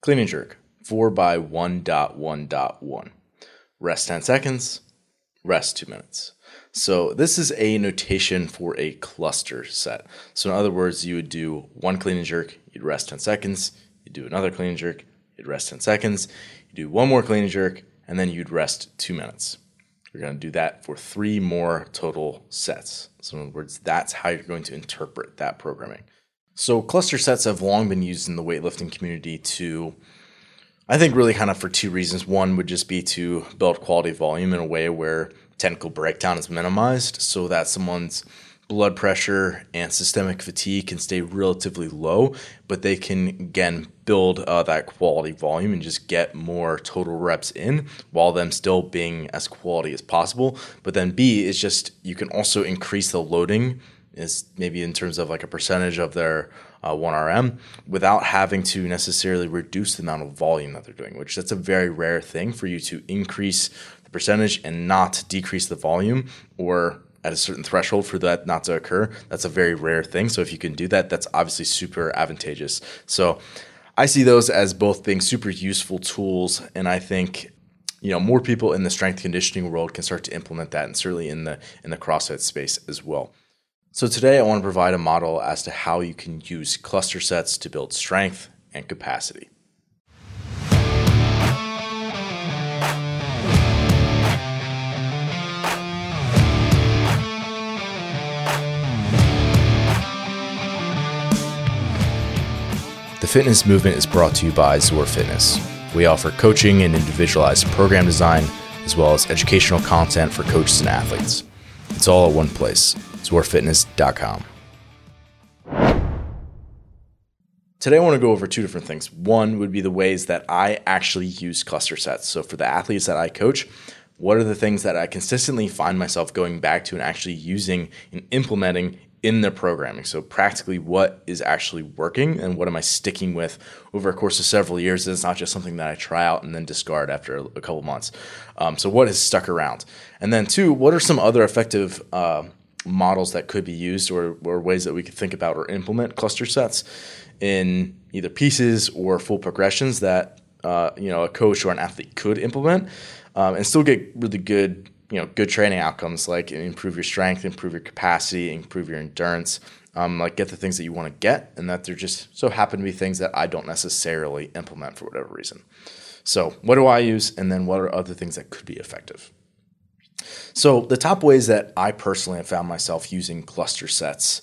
Clean and jerk, 4 by 1.1.1. Rest 10 seconds, rest 2 minutes. So this is a notation for a cluster set. So in other words, you would do one clean and jerk, you'd rest 10 seconds, you'd do another clean and jerk, you'd rest 10 seconds, you do one more clean and jerk, and then you'd rest two minutes. You're going to do that for three more total sets. So, in other words, that's how you're going to interpret that programming. So, cluster sets have long been used in the weightlifting community to, I think, really kind of for two reasons. One would just be to build quality volume in a way where technical breakdown is minimized so that someone's blood pressure and systemic fatigue can stay relatively low, but they can again build uh, that quality volume and just get more total reps in while them still being as quality as possible. But then B is just you can also increase the loading is maybe in terms of like a percentage of their uh, 1RM without having to necessarily reduce the amount of volume that they're doing, which that's a very rare thing for you to increase the percentage and not decrease the volume or at a certain threshold for that not to occur. That's a very rare thing. So if you can do that, that's obviously super advantageous. So I see those as both being super useful tools, and I think you know more people in the strength conditioning world can start to implement that, and certainly in the in the CrossFit space as well. So today I want to provide a model as to how you can use cluster sets to build strength and capacity. The fitness movement is brought to you by ZOAR Fitness. We offer coaching and individualized program design, as well as educational content for coaches and athletes. It's all at one place, zoarfitness.com. Today, I want to go over two different things. One would be the ways that I actually use cluster sets. So, for the athletes that I coach, what are the things that I consistently find myself going back to and actually using and implementing in their programming. So practically what is actually working and what am I sticking with over a course of several years. And it's not just something that I try out and then discard after a, couple months. Um, so what has stuck around? And then two, what are some other effective uh, models that could be used or, or ways that we could think about or implement cluster sets in either pieces or full progressions that uh, you know a coach or an athlete could implement um, and still get really good you know good training outcomes like improve your strength, improve your capacity, improve your endurance. Um, like get the things that you want to get, and that they're just so happen to be things that I don't necessarily implement for whatever reason. So, what do I use, and then what are other things that could be effective? So, the top ways that I personally have found myself using cluster sets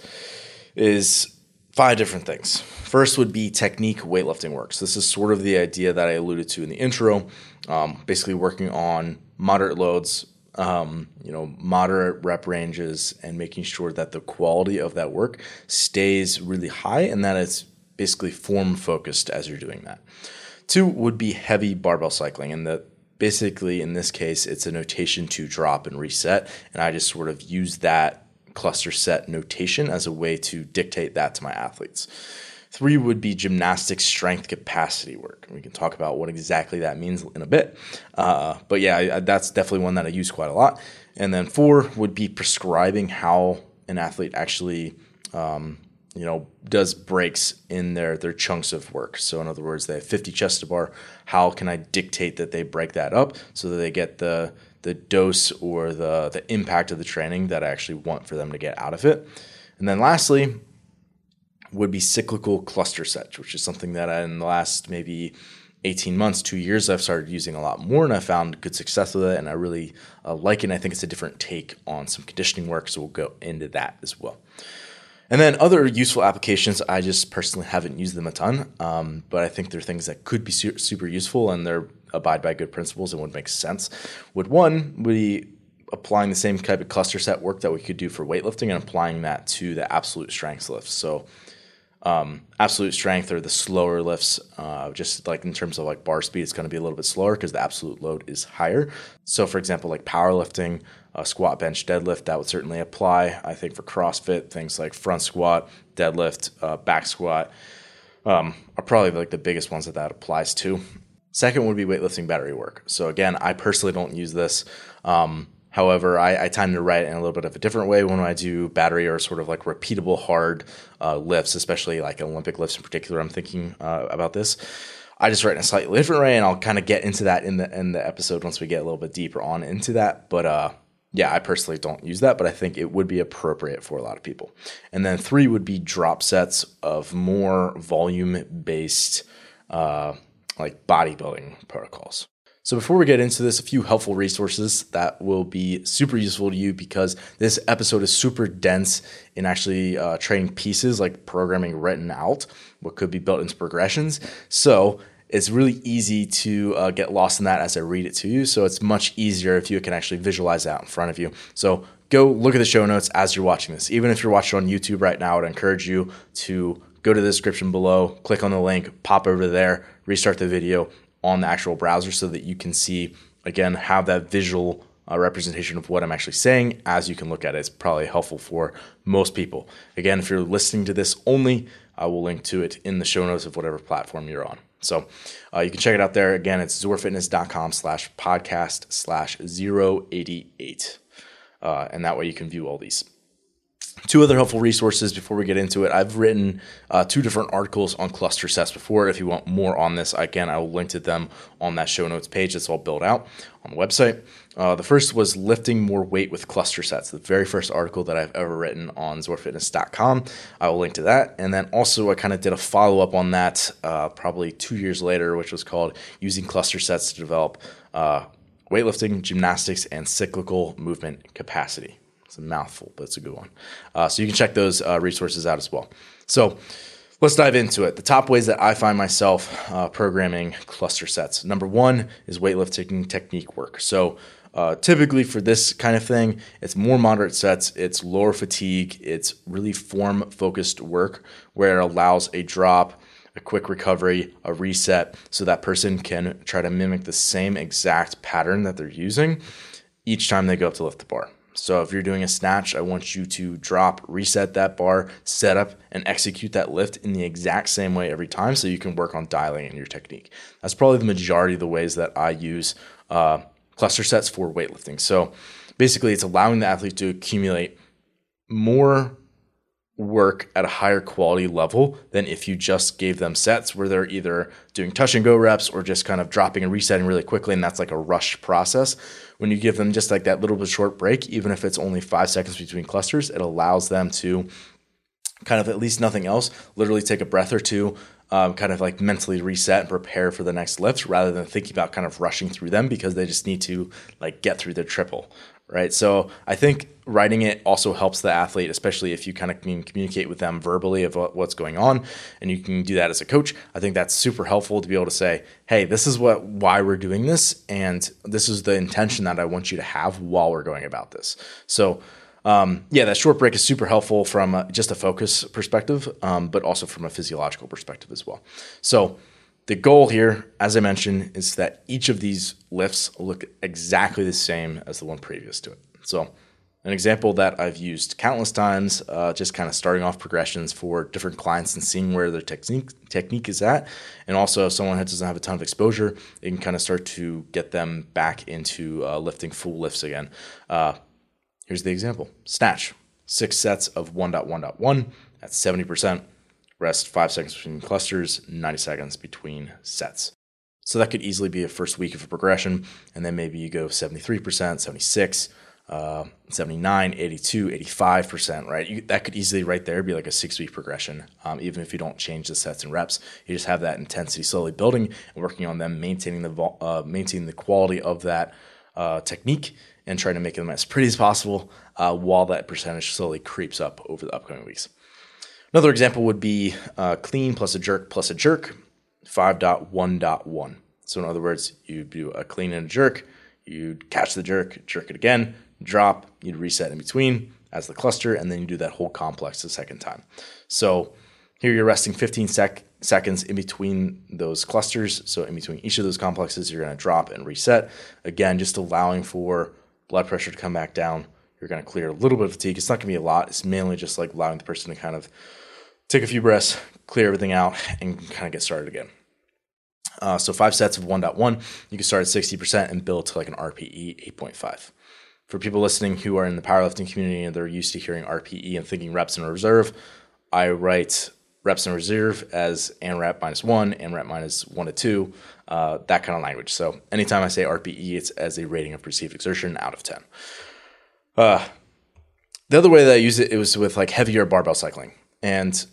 is five different things. First would be technique weightlifting works. This is sort of the idea that I alluded to in the intro, um, basically working on moderate loads um, you know, moderate rep ranges and making sure that the quality of that work stays really high and that it's basically form focused as you're doing that. Two would be heavy barbell cycling, and that basically in this case it's a notation to drop and reset, and I just sort of use that cluster set notation as a way to dictate that to my athletes. Three would be gymnastic strength capacity work. We can talk about what exactly that means in a bit. Uh, but yeah, that's definitely one that I use quite a lot. And then four would be prescribing how an athlete actually, um, you know, does breaks in their their chunks of work. So in other words, they have 50 chest to bar. How can I dictate that they break that up so that they get the the dose or the the impact of the training that I actually want for them to get out of it? And then lastly, would be cyclical cluster sets, which is something that in the last maybe 18 months, two years, I've started using a lot more and I found good success with it. And I really uh, like it. And I think it's a different take on some conditioning work. So we'll go into that as well. And then other useful applications, I just personally haven't used them a ton, um, but I think they're things that could be su- super useful and they're abide by good principles and would make sense. Would one be applying the same type of cluster set work that we could do for weightlifting and applying that to the absolute strength lifts. So um, absolute strength or the slower lifts, uh, just like in terms of like bar speed, it's going to be a little bit slower because the absolute load is higher. So, for example, like powerlifting, uh, squat, bench, deadlift, that would certainly apply. I think for CrossFit, things like front squat, deadlift, uh, back squat um, are probably like the biggest ones that that applies to. Second would be weightlifting battery work. So again, I personally don't use this. Um, However, I, I, tend to write in a little bit of a different way when I do battery or sort of like repeatable hard uh, lifts, especially like Olympic lifts in particular. I'm thinking uh, about this. I just write in a slightly different way, and I'll kind of get into that in the in the episode once we get a little bit deeper on into that. But uh, yeah, I personally don't use that, but I think it would be appropriate for a lot of people. And then three would be drop sets of more volume based, uh, like bodybuilding protocols. So before we get into this, a few helpful resources that will be super useful to you because this episode is super dense in actually uh, training pieces like programming written out, what could be built into progressions. So it's really easy to uh, get lost in that as I read it to you. So it's much easier if you can actually visualize that in front of you. So go look at the show notes as you're watching this. Even if you're watching on YouTube right now, I'd encourage you to go to the description below, click on the link, pop over there, restart the video, on the actual browser so that you can see, again, have that visual uh, representation of what I'm actually saying as you can look at it. It's probably helpful for most people. Again, if you're listening to this only, I will link to it in the show notes of whatever platform you're on. So uh, you can check it out there. Again, it's zoarfitness.com slash podcast slash 088. Uh, and that way you can view all these two other helpful resources before we get into it. I've written uh, two different articles on cluster sets before. If you want more on this, again, I will link to them on that show notes page that's all built out on the website. Uh, the first was lifting more weight with cluster sets, the very first article that I've ever written on zoarfitness.com. I will link to that. And then also, I kind of did a follow up on that uh, probably two years later, which was called Using Cluster Sets to Develop uh, Weightlifting, Gymnastics, and Cyclical Movement Capacity a mouthful, but it's a good one. Uh, so you can check those uh, resources out as well. So let's dive into it. The top ways that I find myself uh, programming cluster sets. Number one is weightlifting technique work. So uh, typically for this kind of thing, it's more moderate sets, it's lower fatigue, it's really form focused work where it allows a drop, a quick recovery, a reset, so that person can try to mimic the same exact pattern that they're using each time they go up to lift the bar. So if you're doing a snatch, I want you to drop, reset that bar, set up, and execute that lift in the exact same way every time so you can work on dialing in your technique. That's probably the majority of the ways that I use uh, cluster sets for weightlifting. So basically, it's allowing the athlete to accumulate more work at a higher quality level than if you just gave them sets where they're either doing touch and go reps or just kind of dropping and resetting really quickly and that's like a rush process. When you give them just like that little bit short break even if it's only five seconds between clusters it allows them to kind of at least nothing else literally take a breath or two um, kind of like mentally reset and prepare for the next lift rather than thinking about kind of rushing through them because they just need to like get through their triple right? So I think writing it also helps the athlete, especially if you kind of can communicate with them verbally of what's going on, and you can do that as a coach. I think that's super helpful to be able to say, "Hey, this is what why we're doing this, and this is the intention that I want you to have while we're going about this." So. Um, yeah, that short break is super helpful from a, just a focus perspective, um, but also from a physiological perspective as well. So, the goal here, as I mentioned, is that each of these lifts look exactly the same as the one previous to it. So, an example that I've used countless times, uh, just kind of starting off progressions for different clients and seeing where their technique technique is at, and also if someone doesn't have a ton of exposure, it can kind of start to get them back into uh, lifting full lifts again. Uh, here's the example: snatch, six sets of 1.1.1 at 70 percent rest five seconds between clusters, 90 seconds between sets. So that could easily be a first week of a progression, and then maybe you go 73%, 76, uh, 79, 82, 85%, right? You, that could easily right there be like a six week progression, um, even if you don't change the sets and reps. You just have that intensity slowly building and working on them, maintaining the uh, maintaining the quality of that uh, technique and trying to make them as pretty as possible uh, while that percentage slowly creeps up over the upcoming weeks. Another example would be uh, clean plus a jerk plus a jerk, 5.1.1. So, in other words, you do a clean and a jerk, you'd catch the jerk, jerk it again, drop, you'd reset in between as the cluster, and then you do that whole complex the second time. So, here you're resting 15 sec- seconds in between those clusters. So, in between each of those complexes, you're going to drop and reset. Again, just allowing for blood pressure to come back down. You're going to clear a little bit of fatigue. It's not going to be a lot. It's mainly just like allowing the person to kind of take a few breaths, clear everything out, and kind of get started again. Uh, so five sets of 1.1, you can start at 60% and build to like an RPE 8.5. For people listening who are in the powerlifting community and they're used to hearing RPE and thinking reps in reserve, I write reps in reserve as AMRAP minus one, AMRAP minus one to two, uh, that kind of language. So anytime I say RPE, it's as a rating of perceived exertion out of 10. Uh, the other way that I use it, it was with like heavier barbell cycling. And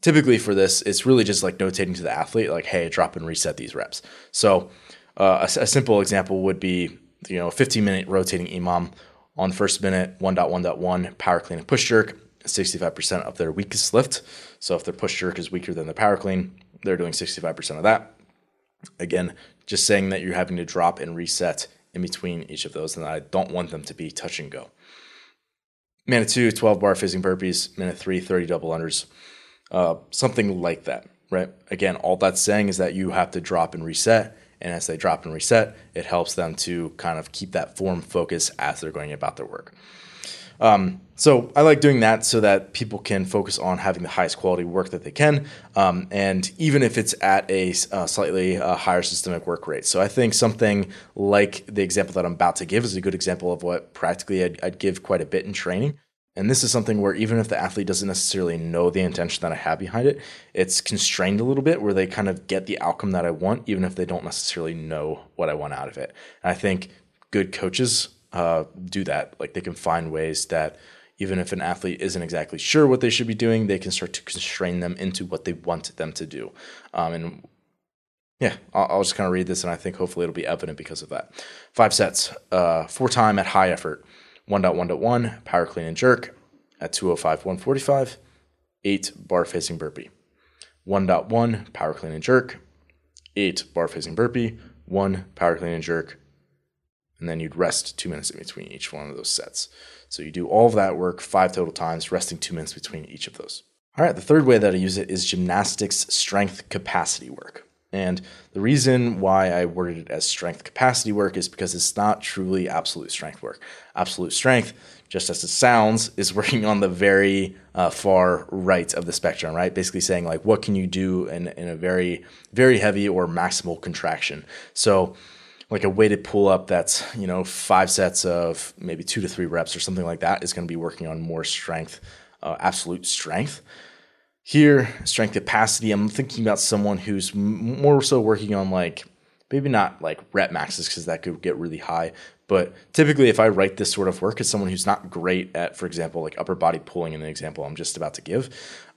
typically for this, it's really just like notating to the athlete, like, hey, drop and reset these reps. So uh, a, a, simple example would be, you know, 15 minute rotating EMOM on first minute, 1.1.1 power clean and push jerk, 65% of their weakest lift. So if their push jerk is weaker than the power clean, they're doing 65% of that. Again, just saying that you're having to drop and reset in between each of those, and I don't want them to be touch and go. Minute two, 12 bar facing burpees. Minute three, 30 double unders. Uh, something like that, right? Again, all that's saying is that you have to drop and reset. And as they drop and reset, it helps them to kind of keep that form focus as they're going about their work. Um, so I like doing that so that people can focus on having the highest quality work that they can, um, and even if it's at a uh, slightly uh, higher systemic work rate. So I think something like the example that I'm about to give is a good example of what practically I'd, I'd give quite a bit in training. And this is something where even if the athlete doesn't necessarily know the intention that I have behind it, it's constrained a little bit where they kind of get the outcome that I want, even if they don't necessarily know what I want out of it. And I think good coaches uh, do that. Like they can find ways that even if an athlete isn't exactly sure what they should be doing, they can start to constrain them into what they want them to do. Um, and yeah, I'll, I'll just kind of read this, and I think hopefully it'll be evident because of that. Five sets, uh, four time at high effort, 1.1.1, power clean and jerk at 205, 145, eight bar facing burpee. 1.1, power clean and jerk, eight bar facing burpee, one power clean and jerk, and then you'd rest two minutes in between each one of those sets. So you do all of that work five total times, resting two minutes between each of those. All right, the third way that I use it is gymnastics strength capacity work. And the reason why I worded it as strength capacity work is because it's not truly absolute strength work. Absolute strength, just as it sounds, is working on the very uh, far right of the spectrum, right? Basically saying, like, what can you do in, in a very, very heavy or maximal contraction? So, like a weighted pull up that's you know five sets of maybe two to three reps or something like that is going to be working on more strength uh, absolute strength. Here strength capacity i'm thinking about someone who's more so working on like maybe not like rep maxes because that could get really high but typically if i write this sort of work as someone who's not great at for example like upper body pulling in the example i'm just about to give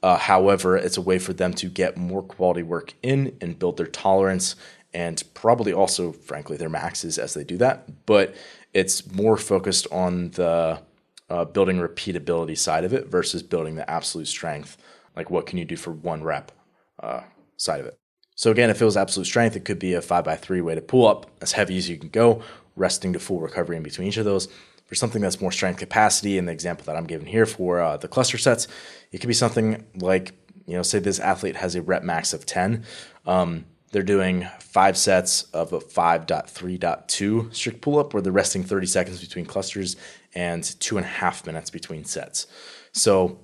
uh, however it's a way for them to get more quality work in and build their tolerance and probably also, frankly, their maxes as they do that. But it's more focused on the uh, building repeatability side of it versus building the absolute strength. Like, what can you do for one rep uh, side of it? So, again, if it was absolute strength, it could be a five by three weighted pull up as heavy as you can go, resting to full recovery in between each of those. For something that's more strength capacity, in the example that I'm giving here for uh, the cluster sets, it could be something like, you know, say this athlete has a rep max of 10. Um, they're doing five sets of a 5.3.2 strict pull up where they're resting 30 seconds between clusters and two and a half minutes between sets. So,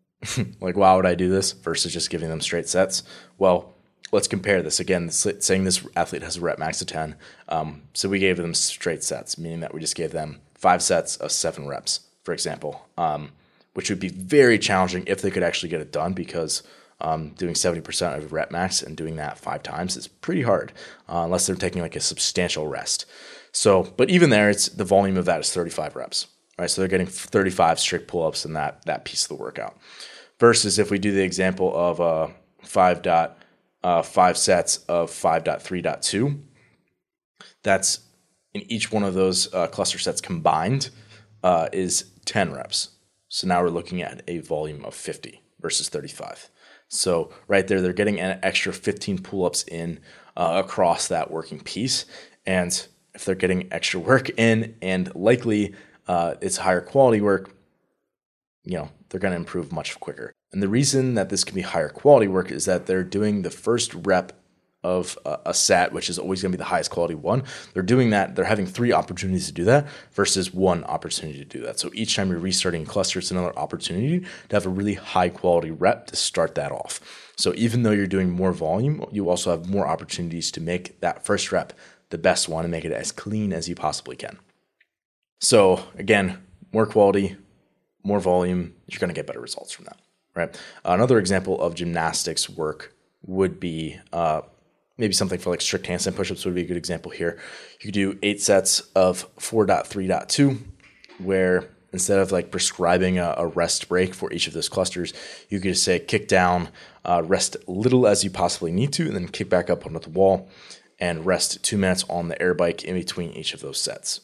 like, why would I do this versus just giving them straight sets? Well, let's compare this again. Saying this athlete has a rep max of 10. Um, so we gave them straight sets, meaning that we just gave them five sets of seven reps, for example, um, which would be very challenging if they could actually get it done because um, doing 70% of rep max and doing that five times is pretty hard uh, unless they're taking like a substantial rest. So, but even there, it's the volume of that is 35 reps, right? So they're getting 35 strict pull ups in that, that piece of the workout. Versus if we do the example of uh, five dot, uh, five sets of 5.3.2, that's in each one of those uh, cluster sets combined uh, is 10 reps. So now we're looking at a volume of 50 versus 35. So right there, they're getting an extra 15 pull-ups in uh, across that working piece. And if they're getting extra work in and likely uh, it's higher quality work, you know, they're going to improve much quicker. And the reason that this can be higher quality work is that they're doing the first rep of a, a set, which is always going to be the highest quality one. They're doing that. They're having three opportunities to do that versus one opportunity to do that. So each time you're restarting a cluster, it's another opportunity to have a really high quality rep to start that off. So even though you're doing more volume, you also have more opportunities to make that first rep the best one and make it as clean as you possibly can. So again, more quality, more volume, you're going to get better results from that right? Another example of gymnastics work would be uh, maybe something for like strict handstand pushups would be a good example here. You could do eight sets of 4.3.2, where instead of like prescribing a, a, rest break for each of those clusters, you could just say kick down, uh, rest little as you possibly need to, and then kick back up onto the wall and rest two minutes on the air bike in between each of those sets.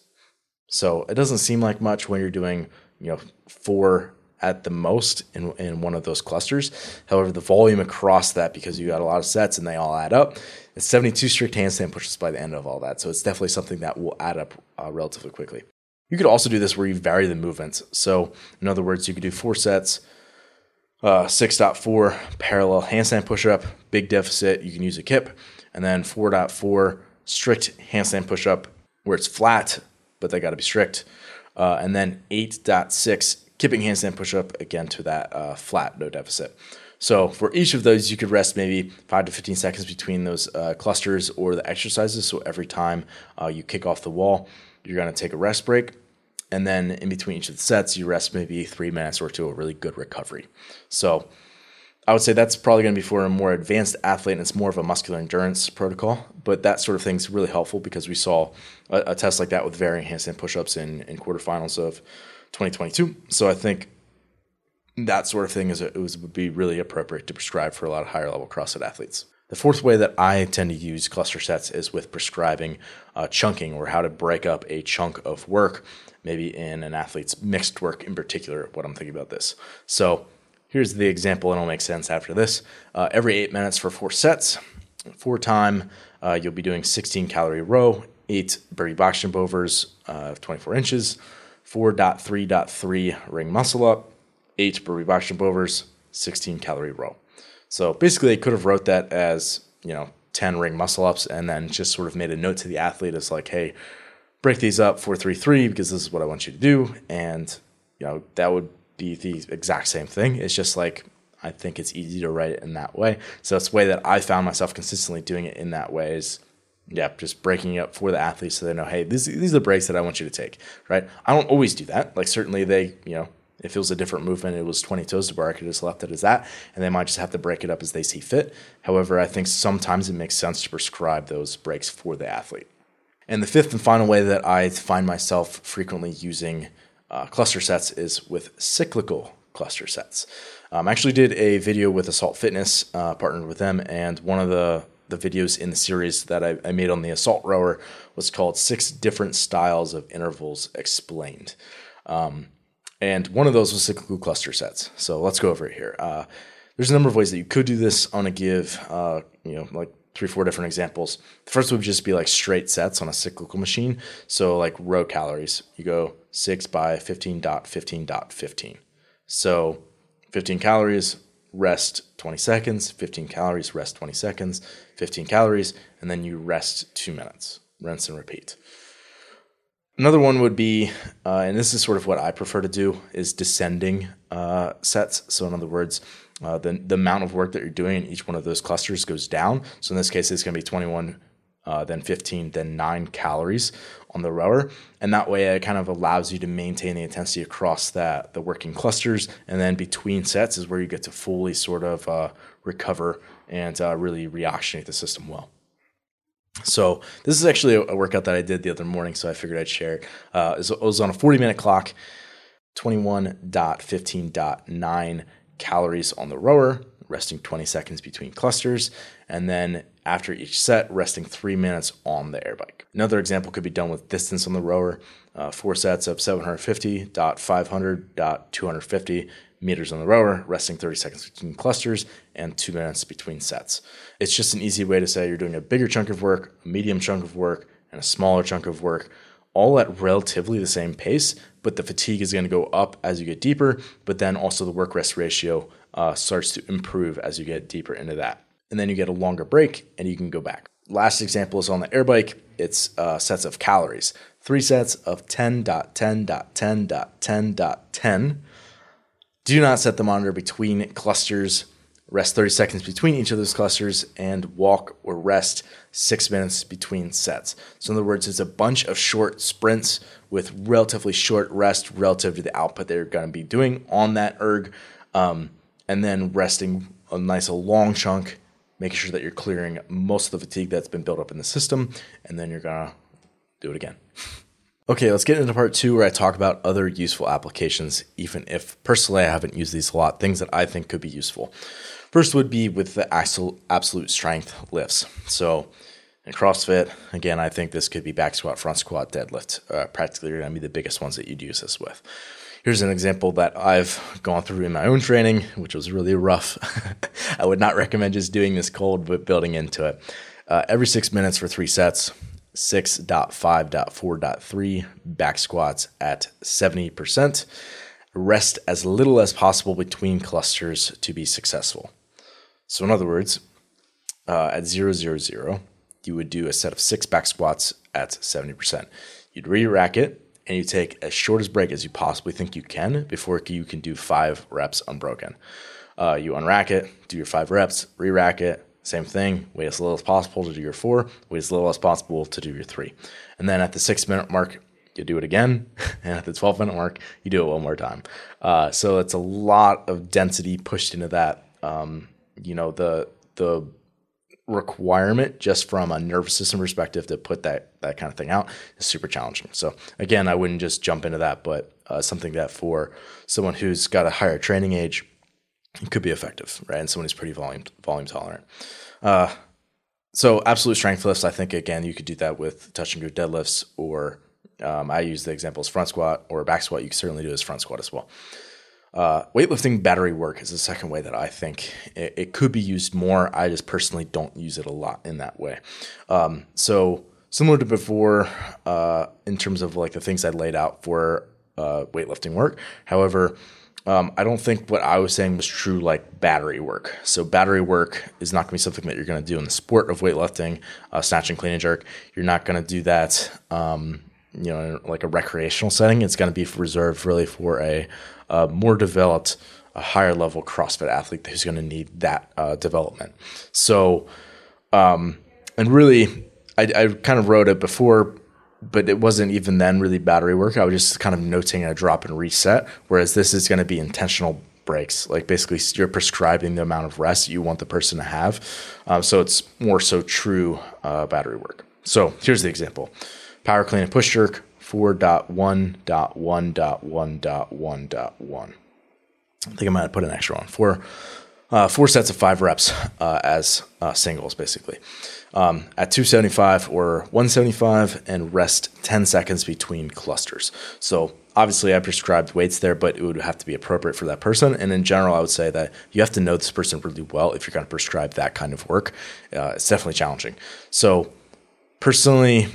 So it doesn't seem like much when you're doing, you know, four at the most in, in one of those clusters. However, the volume across that, because you got a lot of sets and they all add up, it's 72 strict handstand pushes by the end of all that. So it's definitely something that will add up uh, relatively quickly. You could also do this where you vary the movements. So, in other words, you could do four sets, uh, 6.4 parallel handstand push up, big deficit, you can use a kip, and then 4.4 strict handstand push up where it's flat, but they got to be strict. Uh, and then 8.6 kipping handstand push up again to that uh, flat, no deficit. So for each of those, you could rest maybe five to 15 seconds between those uh, clusters or the exercises. So every time uh, you kick off the wall, you're going to take a rest break. And then in between each of the sets, you rest maybe three minutes or two, a really good recovery. So I would say that's probably going to be for a more advanced athlete and it's more of a muscular endurance protocol. But that sort of thing is really helpful because we saw a, a test like that with varying handstand push ups in, in quarterfinals of 2022. So I think that sort of thing is a, it was, would be really appropriate to prescribe for a lot of higher level CrossFit athletes. The fourth way that I tend to use cluster sets is with prescribing uh, chunking or how to break up a chunk of work, maybe in an athlete's mixed work in particular, what I'm thinking about this. So here's the example, and it'll make sense after this. Uh, every eight minutes for four sets, four time, uh, you'll be doing 16 calorie row, eight burpee box jump overs, uh, 24 inches, 4.3.3 ring muscle up, eight burpee box jump overs, 16 calorie row. So basically, they could have wrote that as you know 10 ring muscle ups, and then just sort of made a note to the athlete as like, hey, break these up four three three because this is what I want you to do, and you know that would be the exact same thing. It's just like I think it's easy to write it in that way. So it's the way that I found myself consistently doing it in that way is yeah, just breaking it up for the athletes so they know, hey, these, these are the breaks that I want you to take, right? I don't always do that. Like certainly they, you know, if it was a different movement, it was 20 toes to bar, I could just left it as that, and they might just have to break it up as they see fit. However, I think sometimes it makes sense to prescribe those breaks for the athlete. And the fifth and final way that I find myself frequently using uh, cluster sets is with cyclical cluster sets. Um, I actually did a video with Assault Fitness, uh, partnered with them, and one of the the videos in the series that I, I, made on the assault rower was called Six Different Styles of Intervals Explained. Um, and one of those was cyclical cluster sets. So let's go over it here. Uh, there's a number of ways that you could do this. Want to give, uh, you know, like three, four different examples. The first would just be like straight sets on a cyclical machine. So like row calories, you go six by 15 dot 15 dot 15. So 15 calories, rest 20 seconds, 15 calories, rest 20 seconds, 15 calories, and then you rest two minutes. Rinse and repeat. Another one would be, uh, and this is sort of what I prefer to do, is descending uh, sets. So, in other words, uh, the, the amount of work that you're doing in each one of those clusters goes down. So, in this case, it's going to be 21, uh, then 15, then 9 calories on the rower. And that way, it kind of allows you to maintain the intensity across that the working clusters. And then between sets is where you get to fully sort of uh, recover and uh, really reoxygenate the system well. So this is actually a, workout that I did the other morning, so I figured I'd share it. Uh, it was on a 40 minute clock, 21.15.9 calories on the rower, resting 20 seconds between clusters, and then after each set, resting three minutes on the air bike. Another example could be done with distance on the rower, uh, four sets of 750, 500, 250 meters on the rower, resting 30 seconds between clusters, and two minutes between sets. It's just an easy way to say you're doing a bigger chunk of work, a medium chunk of work, and a smaller chunk of work, all at relatively the same pace, but the fatigue is going to go up as you get deeper, but then also the work rest ratio uh, starts to improve as you get deeper into that. And then you get a longer break and you can go back. Last example is on the air bike. It's uh, sets of calories. Three sets of 10.10.10.10.10 do not set the monitor between clusters. Rest 30 seconds between each of those clusters and walk or rest six minutes between sets. So, in other words, it's a bunch of short sprints with relatively short rest relative to the output they're going to be doing on that erg. Um, and then resting a nice long chunk, making sure that you're clearing most of the fatigue that's been built up in the system, and then you're gonna do it again. Okay, let's get into part two where I talk about other useful applications, even if personally I haven't used these a lot, things that I think could be useful. First would be with the absolute strength lifts. So in CrossFit, again, I think this could be back squat, front squat, deadlift. Uh, practically, are going to be the biggest ones that you'd use this with. Here's an example that I've gone through in my own training, which was really rough. I would not recommend just doing this cold, but building into it. Uh, every six minutes for three sets, 6.5.4.3 back squats at 70%. Rest as little as possible between clusters to be successful. So, in other words, uh, at 0, 0, 0, you would do a set of six back squats at 70%. You'd re rack it and you take as short as break as you possibly think you can before you can do five reps unbroken. Uh, you unrack it, do your five reps, re rack it, same thing, wait as little as possible to do your four, wait as little as possible to do your three. And then at the six minute mark, you do it again. And at the 12 minute mark, you do it one more time. Uh, so it's a lot of density pushed into that. Um, you know, the, the, requirement just from a nervous system perspective to put that that kind of thing out is super challenging. So again, I wouldn't just jump into that, but uh, something that for someone who's got a higher training age could be effective, right? And someone who's pretty volume volume tolerant. Uh, so absolute strength lifts, I think again you could do that with touch and go deadlifts, or um, I use the examples front squat or back squat. You can certainly do as front squat as well. Uh, weightlifting battery work is the second way that I think it, it, could be used more. I just personally don't use it a lot in that way. Um, so similar to before, uh, in terms of like the things I laid out for uh, weightlifting work. However, um, I don't think what I was saying was true like battery work. So battery work is not going to be something that you're going to do in the sport of weightlifting, uh, snatch and clean and jerk. You're not going to do that, um, you know, like a recreational setting. It's going to be reserved really for a, a more developed, a higher level CrossFit athlete who's going to need that uh, development. So, um, and really, I, I kind of wrote it before but it wasn't even then really battery work. I was just kind of noting a drop and reset. Whereas this is going to be intentional breaks. Like basically, you're prescribing the amount of rest you want the person to have. Um, so it's more so true uh, battery work. So here's the example: power clean and push jerk 4.1.1.1.1.1. I think I might have put an extra on four. Uh, four sets of five reps uh, as uh, singles, basically um, at 275 or 175 and rest 10 seconds between clusters. So obviously I prescribed weights there, but it would have to be appropriate for that person. And in general, I would say that you have to know this person really well if you're going to prescribe that kind of work. Uh, it's definitely challenging. So personally,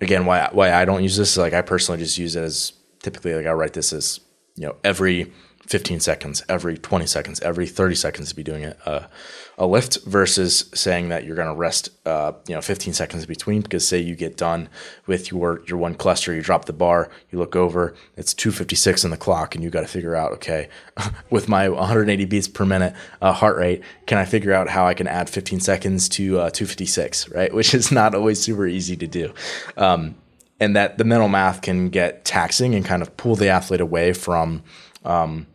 again, why why I don't use this is like I personally just use it as typically like I write this as you know every 15 seconds, every 20 seconds, every 30 seconds to be doing. Uh, a lift versus saying that you're going to rest, uh, you know, 15 seconds between. Because say you get done with your your one cluster, you drop the bar, you look over, it's 256 in the clock, and you got to figure out, okay, with my 180 beats per minute uh, heart rate, can I figure out how I can add 15 seconds to uh, 256, right? Which is not always super easy to do. Um, and that the mental math can get taxing and kind of pull the athlete away from um,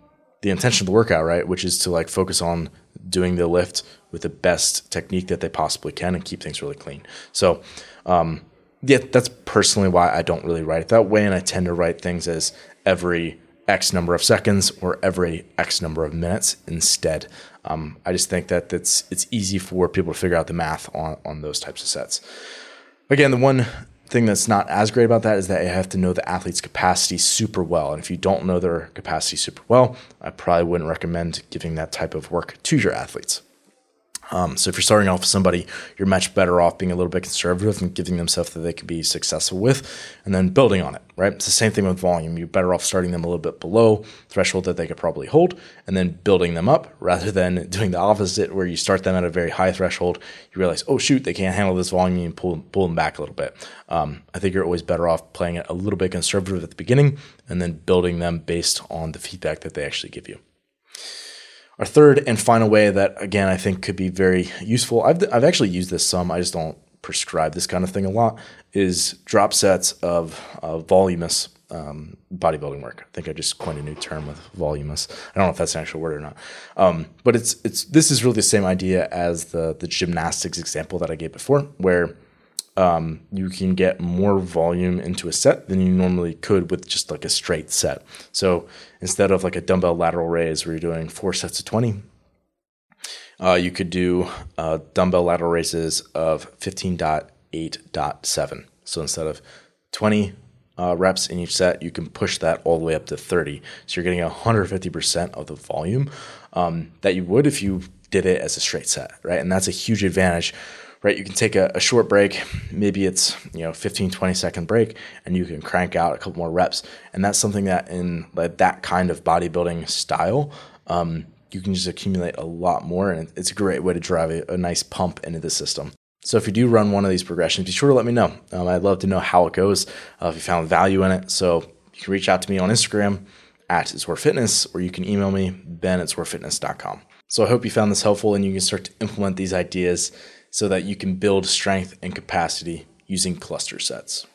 the intention of the workout, right? Which is to like focus on doing the lift with the best technique that they possibly can and keep things really clean. So, um, yeah, that's personally why I don't really write it that way. And I tend to write things as every X number of seconds or every X number of minutes instead. Um, I just think that that's it's easy for people to figure out the math on, on those types of sets. Again, the one thing that's not as great about that is that you have to know the athlete's capacity super well. And if you don't know their capacity super well, I probably wouldn't recommend giving that type of work to your athletes. Um, so if you're starting off with somebody, you're much better off being a little bit conservative and giving them stuff that they could be successful with, and then building on it. Right? It's the same thing with volume. You're better off starting them a little bit below threshold that they could probably hold, and then building them up rather than doing the opposite where you start them at a very high threshold. You realize, oh shoot, they can't handle this volume, and pull pull them back a little bit. Um, I think you're always better off playing it a little bit conservative at the beginning, and then building them based on the feedback that they actually give you. Our third and final way that, again, I think could be very useful. I've, I've actually used this some. I just don't prescribe this kind of thing a lot is drop sets of uh, voluminous um, bodybuilding work. I think I just coined a new term with voluminous. I don't know if that's an actual word or not. Um, but it's it's this is really the same idea as the the gymnastics example that I gave before, where um, you can get more volume into a set than you normally could with just like a straight set. So instead of like a dumbbell lateral raise where you're doing four sets of 20, uh, you could do uh, dumbbell lateral raises of 15.8.7. So instead of 20 uh, reps in each set, you can push that all the way up to 30. So you're getting 150% of the volume um, that you would if you did it as a straight set, right? And that's a huge advantage, right? You can take a, a short break, maybe it's, you know, 15, 20 second break, and you can crank out a couple more reps. And that's something that in like that kind of bodybuilding style, um, you can just accumulate a lot more. And it's a great way to drive a, a nice pump into the system. So if you do run one of these progressions, be sure to let me know. Um, I'd love to know how it goes, uh, if you found value in it. So you can reach out to me on Instagram at It's Fitness, or you can email me, ben at zoarfitness.com. So I hope you found this helpful and you can start to implement these ideas so that you can build strength and capacity using cluster sets.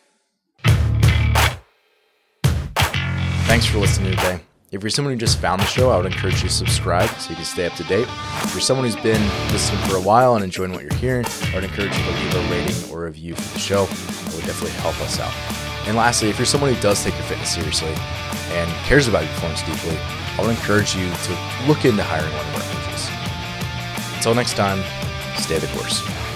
Thanks for listening today. If you're someone who just found the show, I would encourage you to subscribe so you can stay up to date. If you're someone who's been listening for a while and enjoying what you're hearing, I would encourage you to leave a rating or review for the show. It would definitely help us out. And lastly, if you're someone who does take your fitness seriously and cares about your performance deeply, I would encourage you to look into hiring one of our coaches. Until next time, stay the course.